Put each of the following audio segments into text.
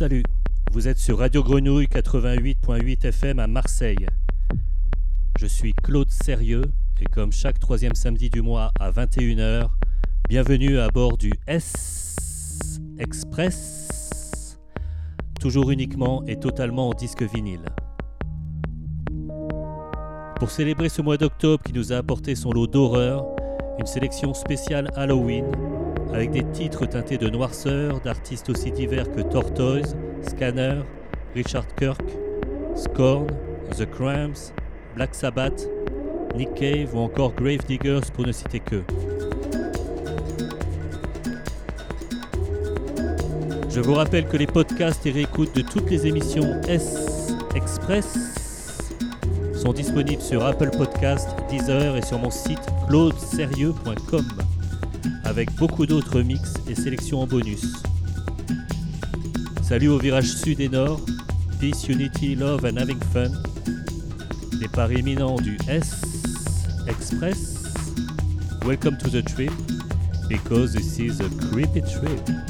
Salut, vous êtes sur Radio Grenouille 88.8 FM à Marseille. Je suis Claude Sérieux et comme chaque troisième samedi du mois à 21h, bienvenue à bord du S Express, toujours uniquement et totalement en disque vinyle. Pour célébrer ce mois d'octobre qui nous a apporté son lot d'horreur, une sélection spéciale Halloween avec des titres teintés de noirceur d'artistes aussi divers que Tortoise, Scanner, Richard Kirk, Scorn, The Cramps, Black Sabbath, Nick Cave ou encore Grave Diggers pour ne citer que. Je vous rappelle que les podcasts et réécoutes de toutes les émissions S Express sont disponibles sur Apple Podcast, Deezer et sur mon site claudeserieux.com avec beaucoup d'autres mix et sélections en bonus. Salut au virage sud et nord, Peace, Unity, Love and Having Fun, départ imminent du S Express. Welcome to the trip, because this is a creepy trip.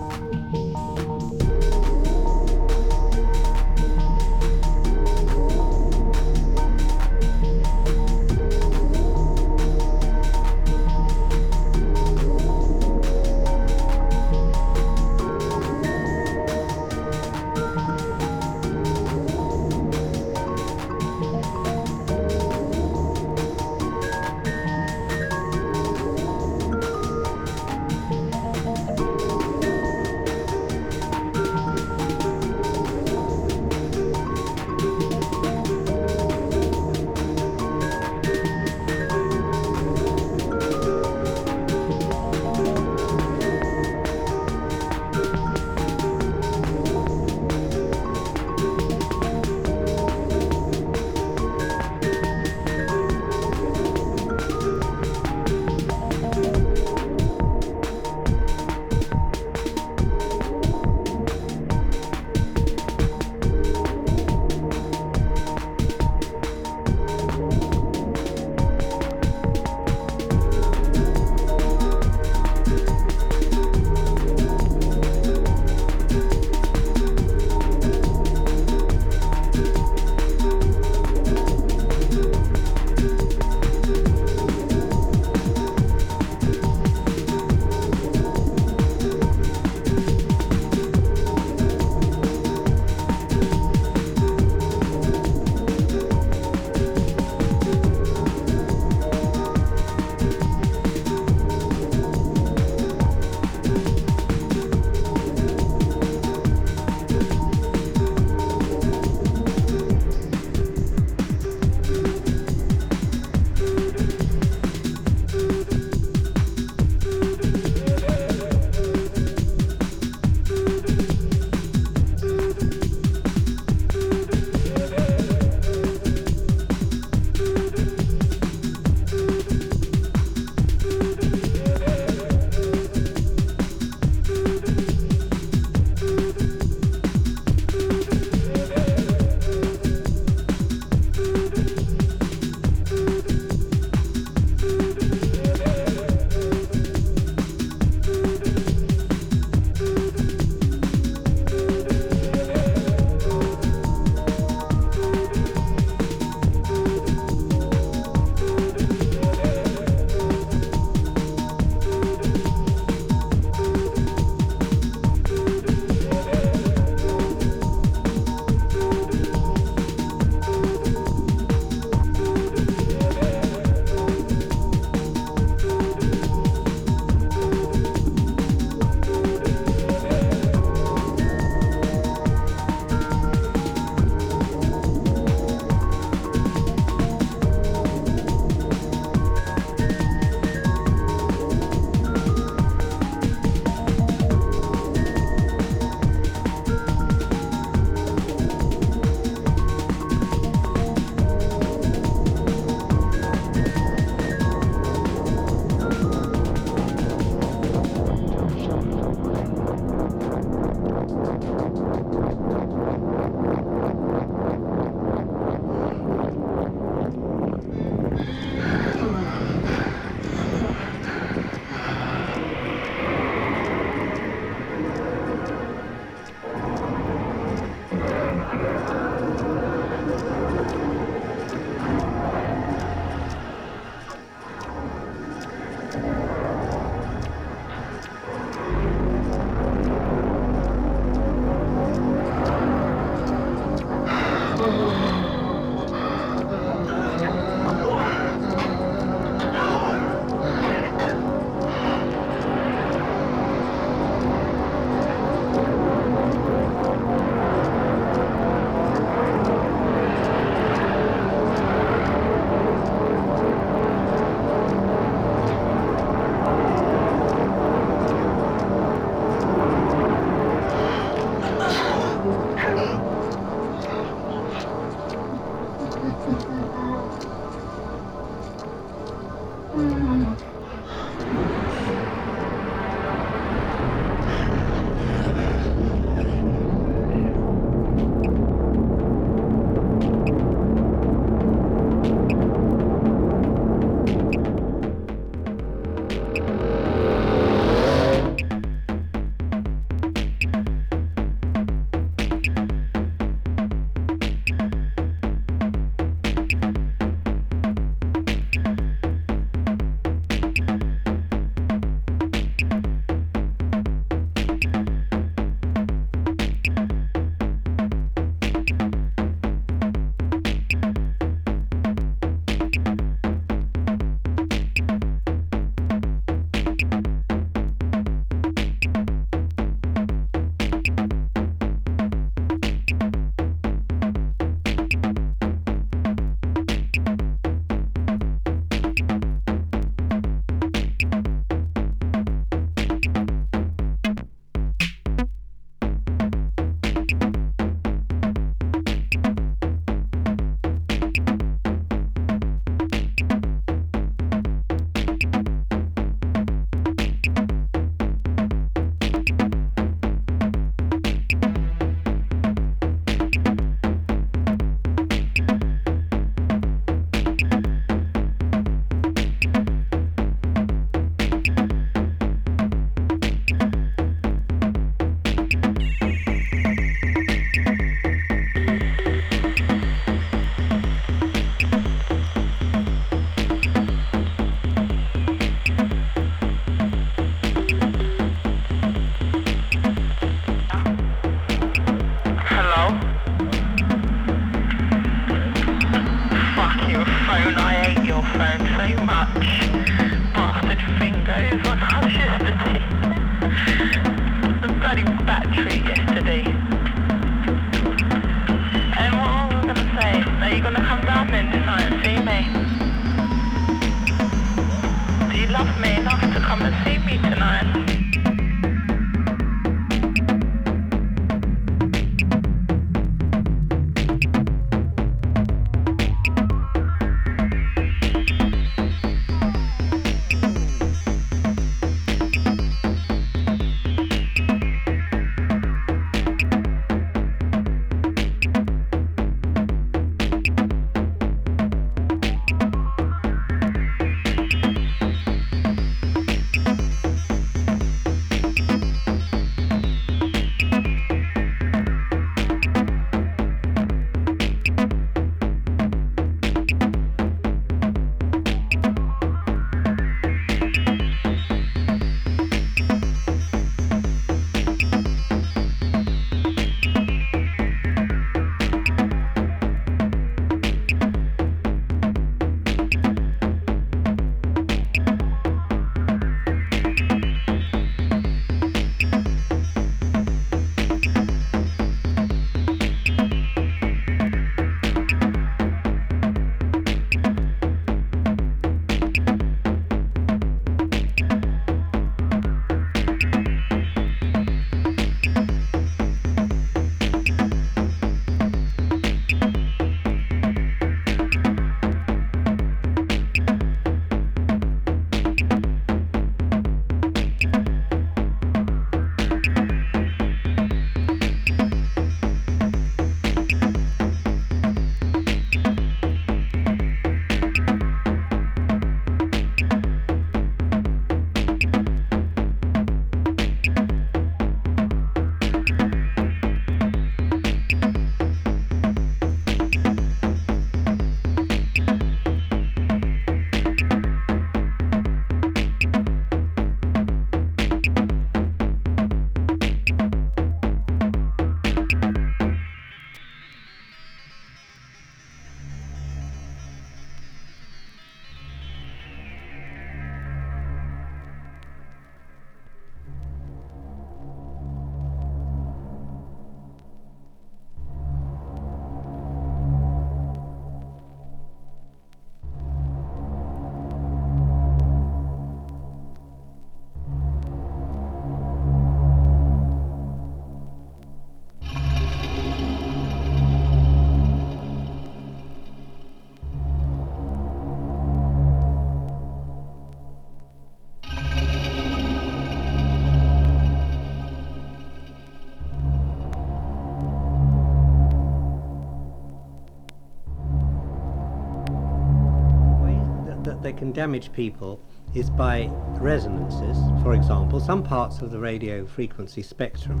They can damage people is by resonances. For example, some parts of the radio frequency spectrum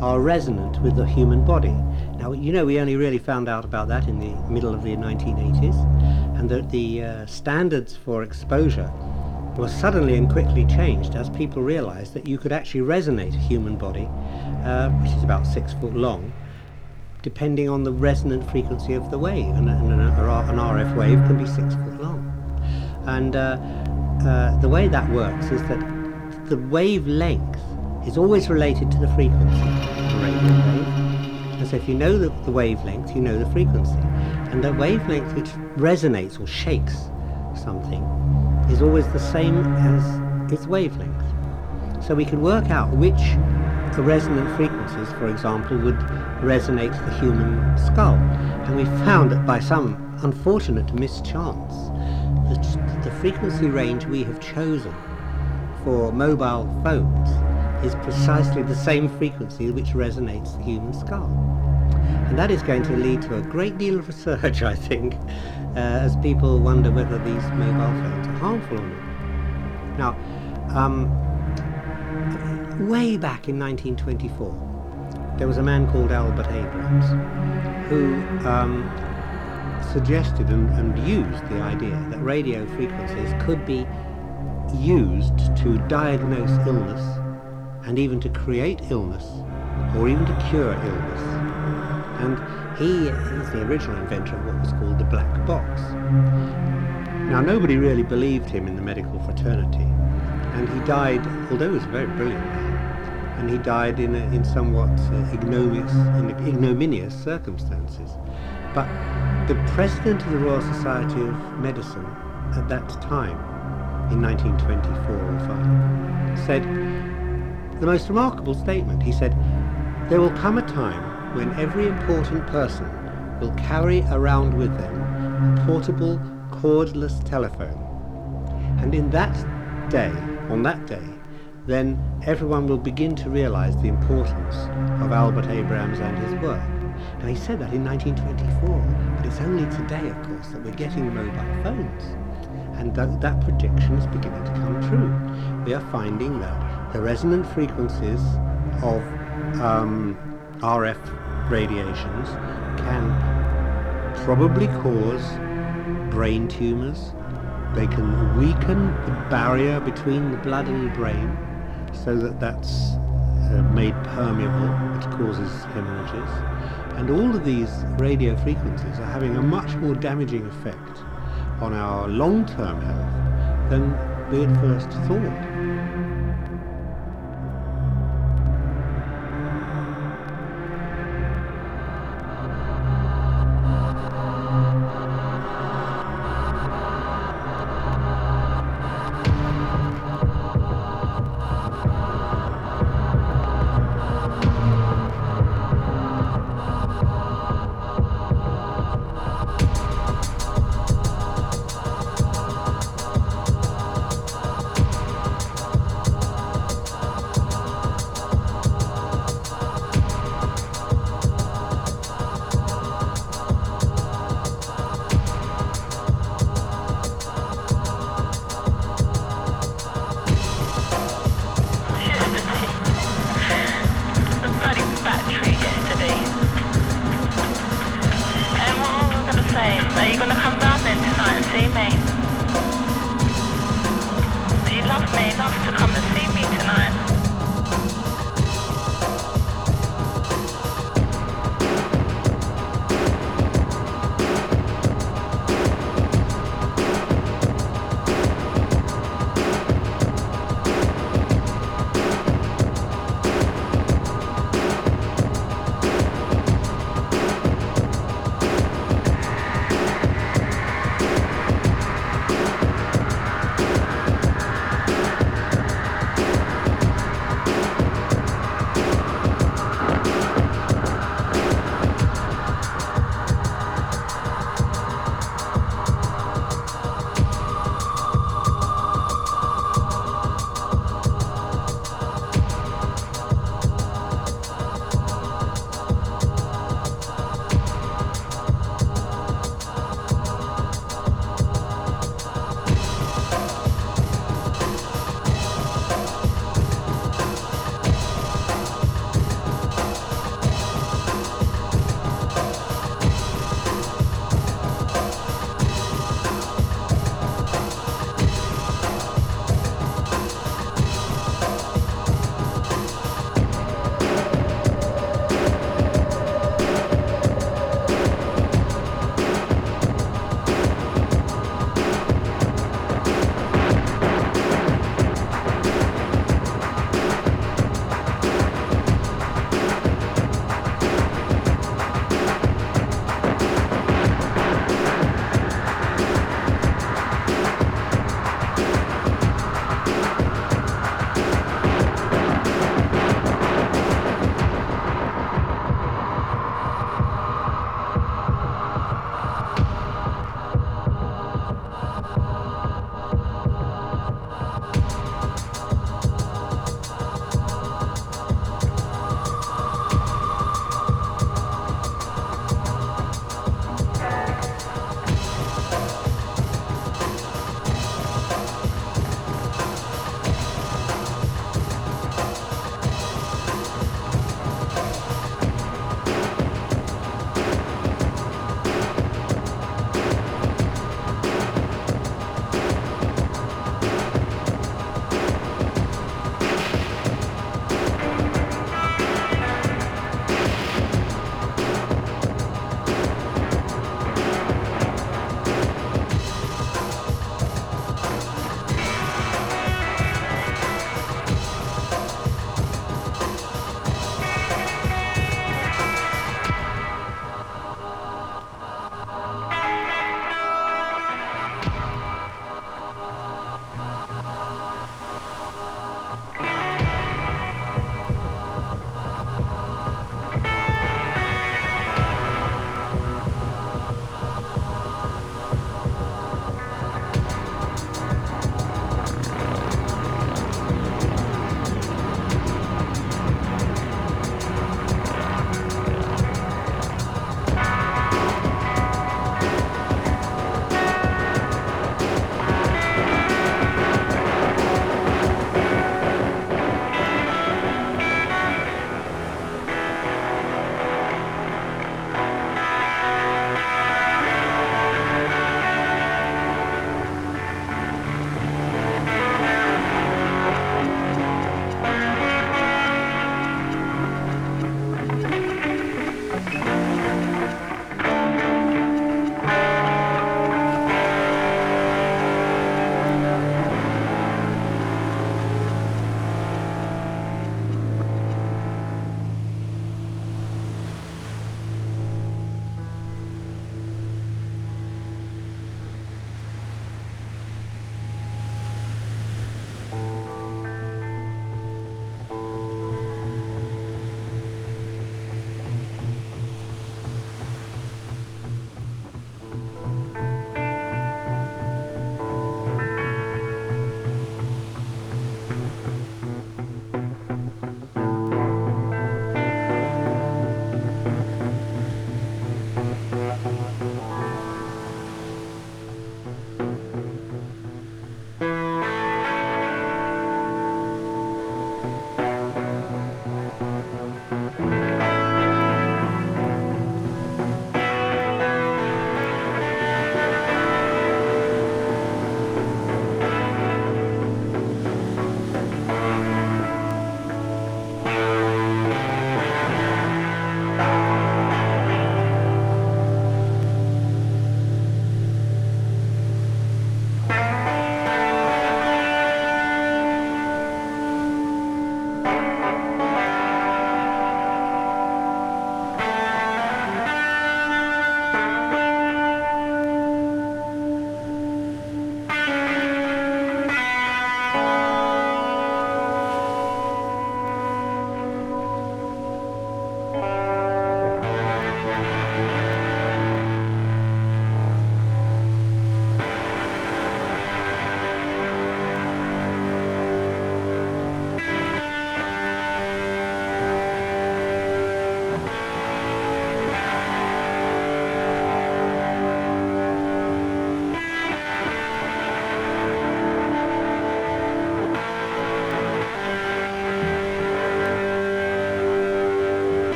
are resonant with the human body. Now, you know, we only really found out about that in the middle of the 1980s, and that the uh, standards for exposure were suddenly and quickly changed as people realized that you could actually resonate a human body, uh, which is about six foot long, depending on the resonant frequency of the wave. And, and an, an, RF wave can be six foot long. And uh, uh, the way that works is that the wavelength is always related to the frequency the radio wave. And so if you know the, the wavelength, you know the frequency. And the wavelength which resonates or shakes something is always the same as its wavelength. So we can work out which the resonant frequencies, for example, would resonate the human skull. And we found that by some unfortunate mischance, the, the frequency range we have chosen for mobile phones is precisely the same frequency which resonates the human skull. And that is going to lead to a great deal of research, I think, uh, as people wonder whether these mobile phones are harmful or not. Now, um, way back in 1924, there was a man called Albert Abrams who um, suggested and, and used the idea that radio frequencies could be used to diagnose illness and even to create illness or even to cure illness. And he is the original inventor of what was called the black box. Now, nobody really believed him in the medical fraternity, and he died, although he was a very brilliant man, and he died in, a, in somewhat uh, ignominious, in ignominious circumstances. But the president of the Royal Society of Medicine at that time, in 1924 or 5, said the most remarkable statement. He said, There will come a time when every important person will carry around with them a portable cordless telephone. And in that day, on that day, then everyone will begin to realize the importance of Albert Abrams and his work. He said that in 1924, but it's only today, of course, that we're getting mobile phones. And th- that prediction is beginning to come true. We are finding that the resonant frequencies of um, RF radiations can probably cause brain tumors. They can weaken the barrier between the blood and the brain so that that's uh, made permeable, which causes hemorrhages. And all of these radio frequencies are having a much more damaging effect on our long-term health than we at first thought.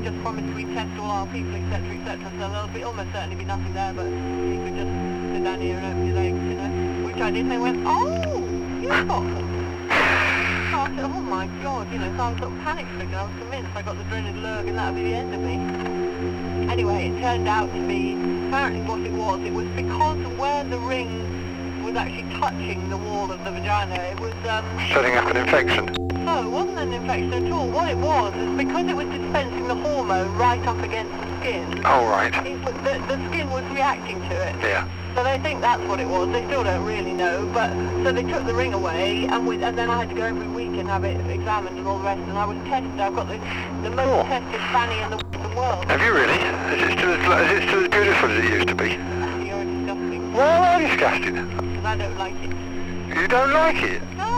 we just promise we test all our people, etc., etc., so there'll be almost certainly be nothing there, but you could just sit down here and open your legs, you know, which I did, and they went, oh, you've got them. So I said, oh my god, you know, so I was sort of panic stricken, I was convinced I got the dreaded lurg and that would be the end of me. Anyway, it turned out to be, apparently what it was, it was because where the ring was actually touching the wall of the vagina, it was, um, Setting up an infection. No, it wasn't an infection at all. What it was is because it was dispensing the hormone right up against the skin, Oh, right. it the, the skin was reacting to it. Yeah. So they think that's what it was. They still don't really know, but so they took the ring away, and with, and then I had to go every week and have it examined and all the rest. And I was tested. I've got the the most Cool. tested fanny in the world. Have you really? Is it still as, is it still as beautiful as it used to be? You're disgusting Well, I'm disgusted. because I don't like it. You don't like it? No.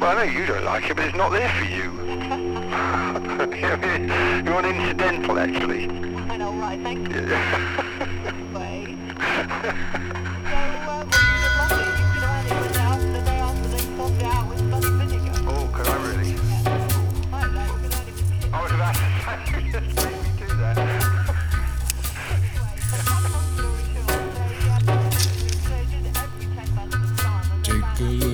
Well, I know you don't like it, but it's not there for you. You're an incidental, actually. I know, right? Thank you. Yeah. Way. So, uh,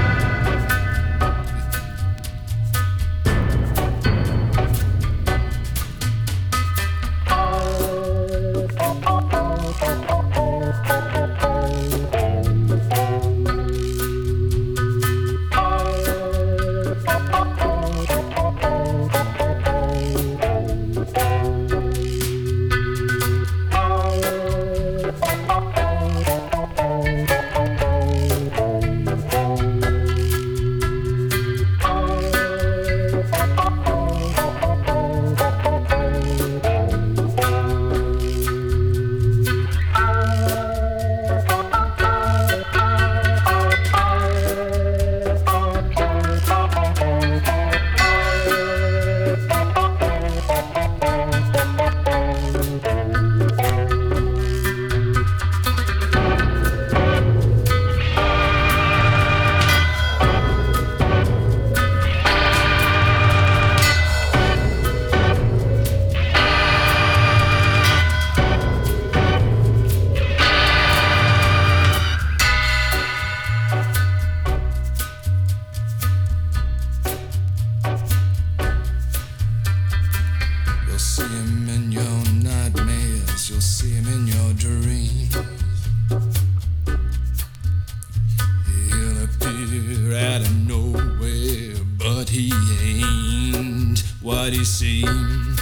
He ain't what he seems.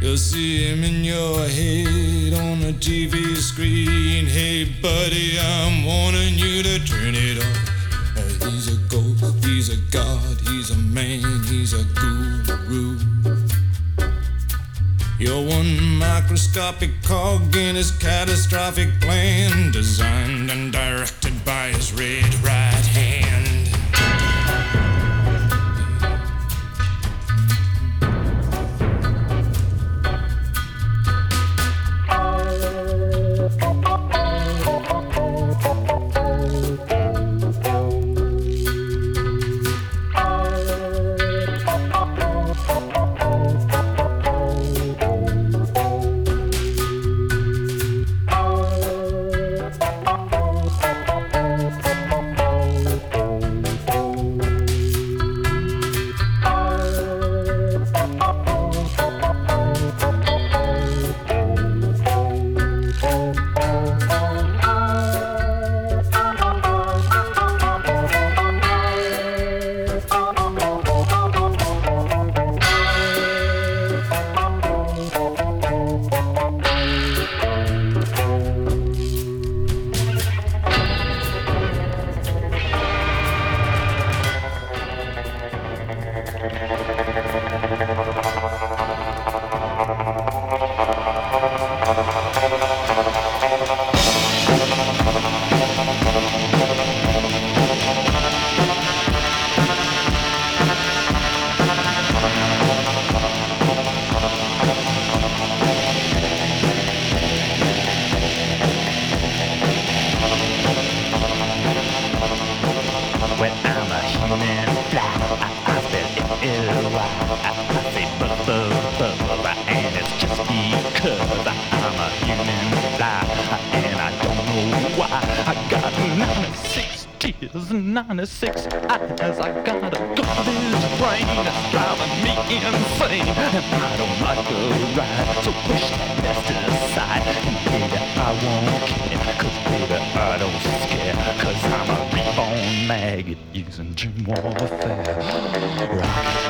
You'll see him in your head on the TV screen. Hey, buddy, I'm warning you to turn it off. He's a ghost, he's a god, he's a man, he's a guru. You're one microscopic cog in his catastrophic plan, designed and directed by his red right 1996 as I got a go brain that's driving me insane. And I don't like the ride So push that mess to the side And baby I won't care Cause baby I don't scare Cause I'm a reborn maggot using Jim warfare. Rock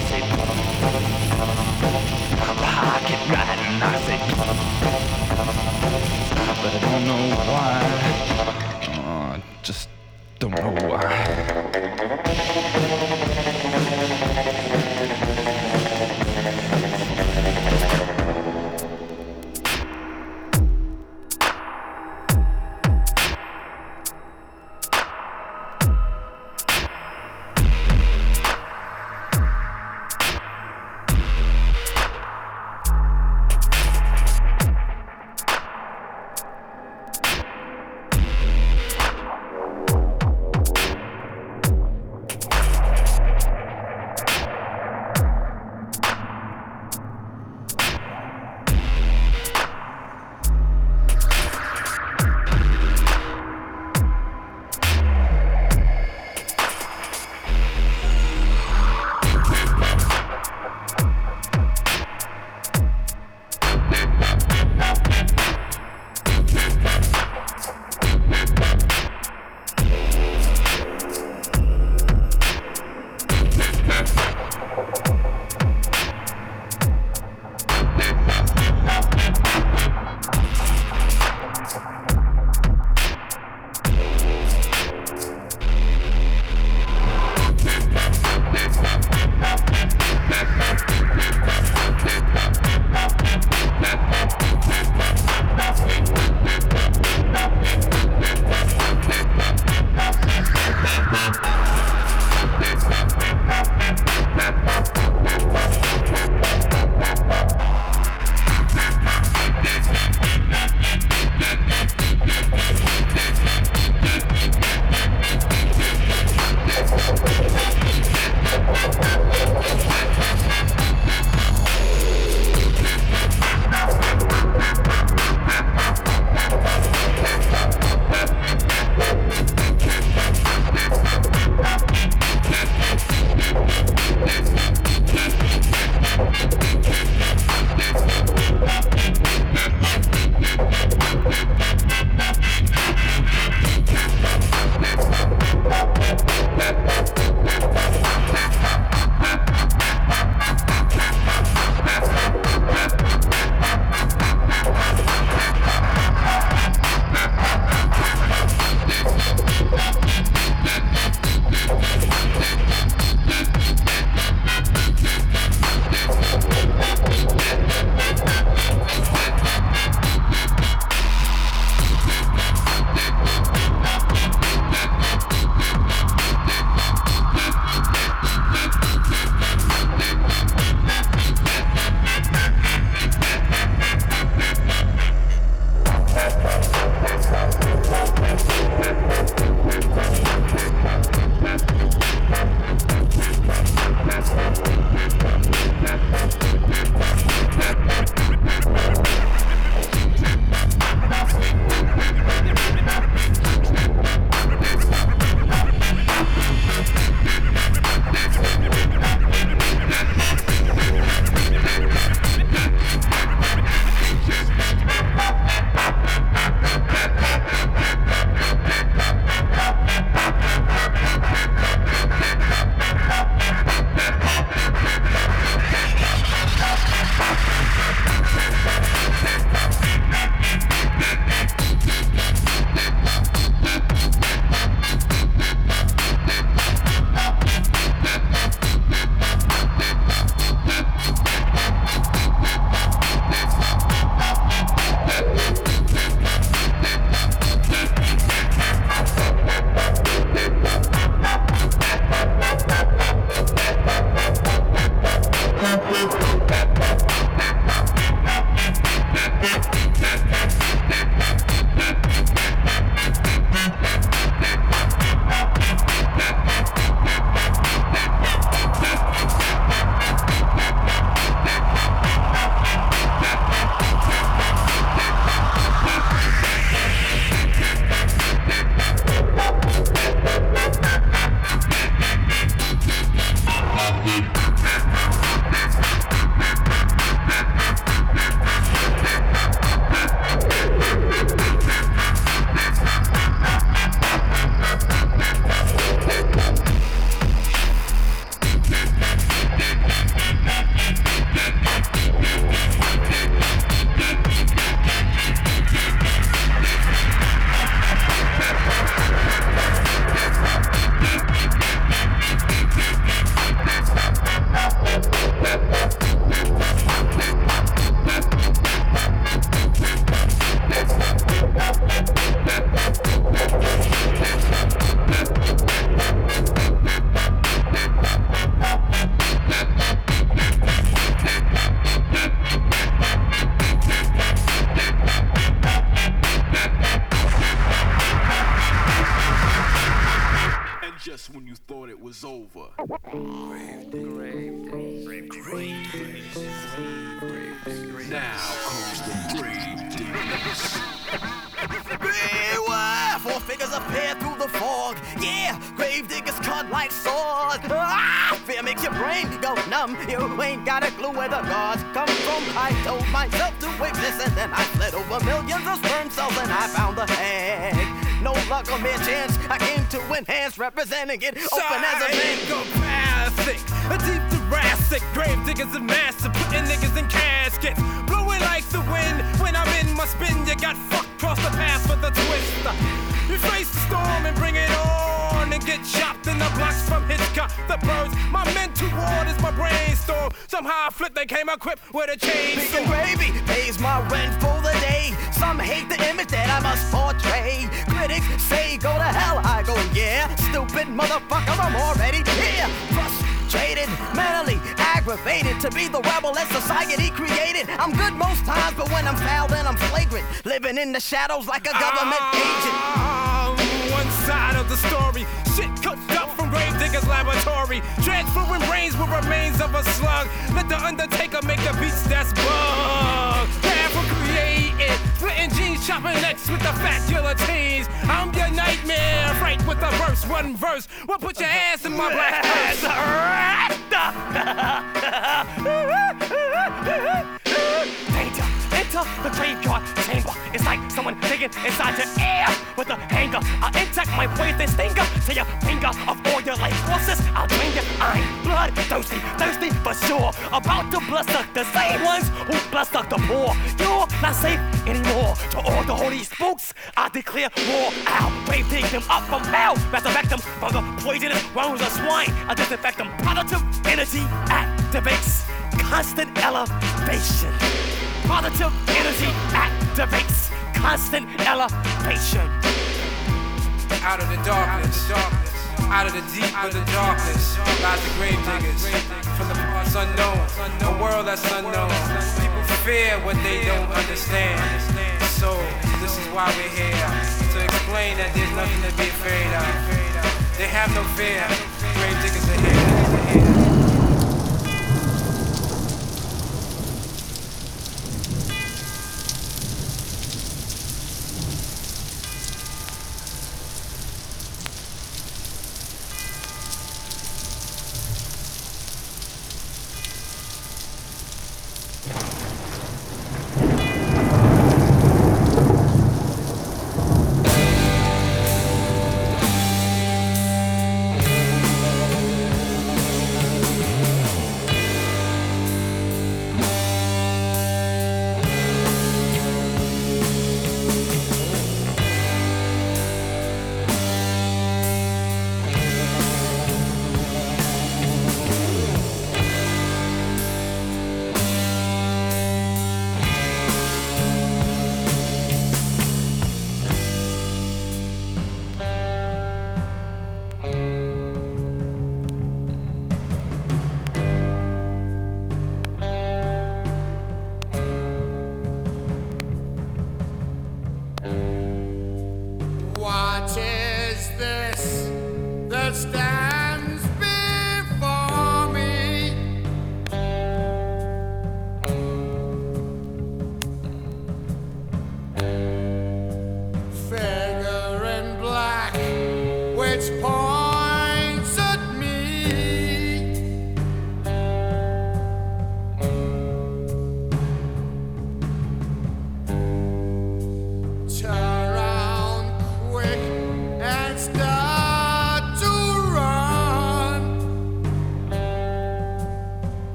I say. Right, and I say. But I don't know why. Representing it open as a. Psychopathic, a deep Jurassic, grave diggers and massive, putting niggas in caskets, blowing like the wind. When I'm in my spin, you got fucked across the path with a twist. You face the storm and bring it on, and get chopped in the blocks from his Hitchcock. The birds, my mental ward is my brainstorm. Somehow I flip, they came equipped with a chainsaw. Gravy pays my rent for the day. Some hate the image that I must portray. Critics say go to hell, I go yeah. Stupid motherfucker, I'm already here. Frustrated, mentally aggravated to be the rebel that society created. I'm good most times, but when I'm foul, then I'm flagrant. Living in the shadows like a government agent. Ah, one side of the story. Shit cooked up from grave diggers laboratory. Transferring brains with remains of a slug. Let the undertaker make the beats that's bug. Splitting jeans, chopping necks with the fat guillotines. I'm your nightmare. Right with the verse, one verse. Well, put your ass in my black Danger, enter the graveyard someone digging inside your ear with a hanger. I'll inject my poison stinger to your finger of all your life forces. I'll drain you. I'm bloodthirsty, thirsty for sure. About to bloodsuck the same ones who bloodsuck the poor. You're not safe anymore. To all the holy spooks, I declare war. I'll grave dig them up from hell. Resurrect them from the poisonous worms of swine. I disinfect them. Positive energy activates constant elevation. Positive energy activates constant elevation. Out of the darkness, out of the deep of the darkness, lies the grave diggers. From the parts unknown, a world that's unknown. People fear what they don't understand. So this is why we're here to explain that there's nothing to be afraid of. They have no fear. Grave diggers are here.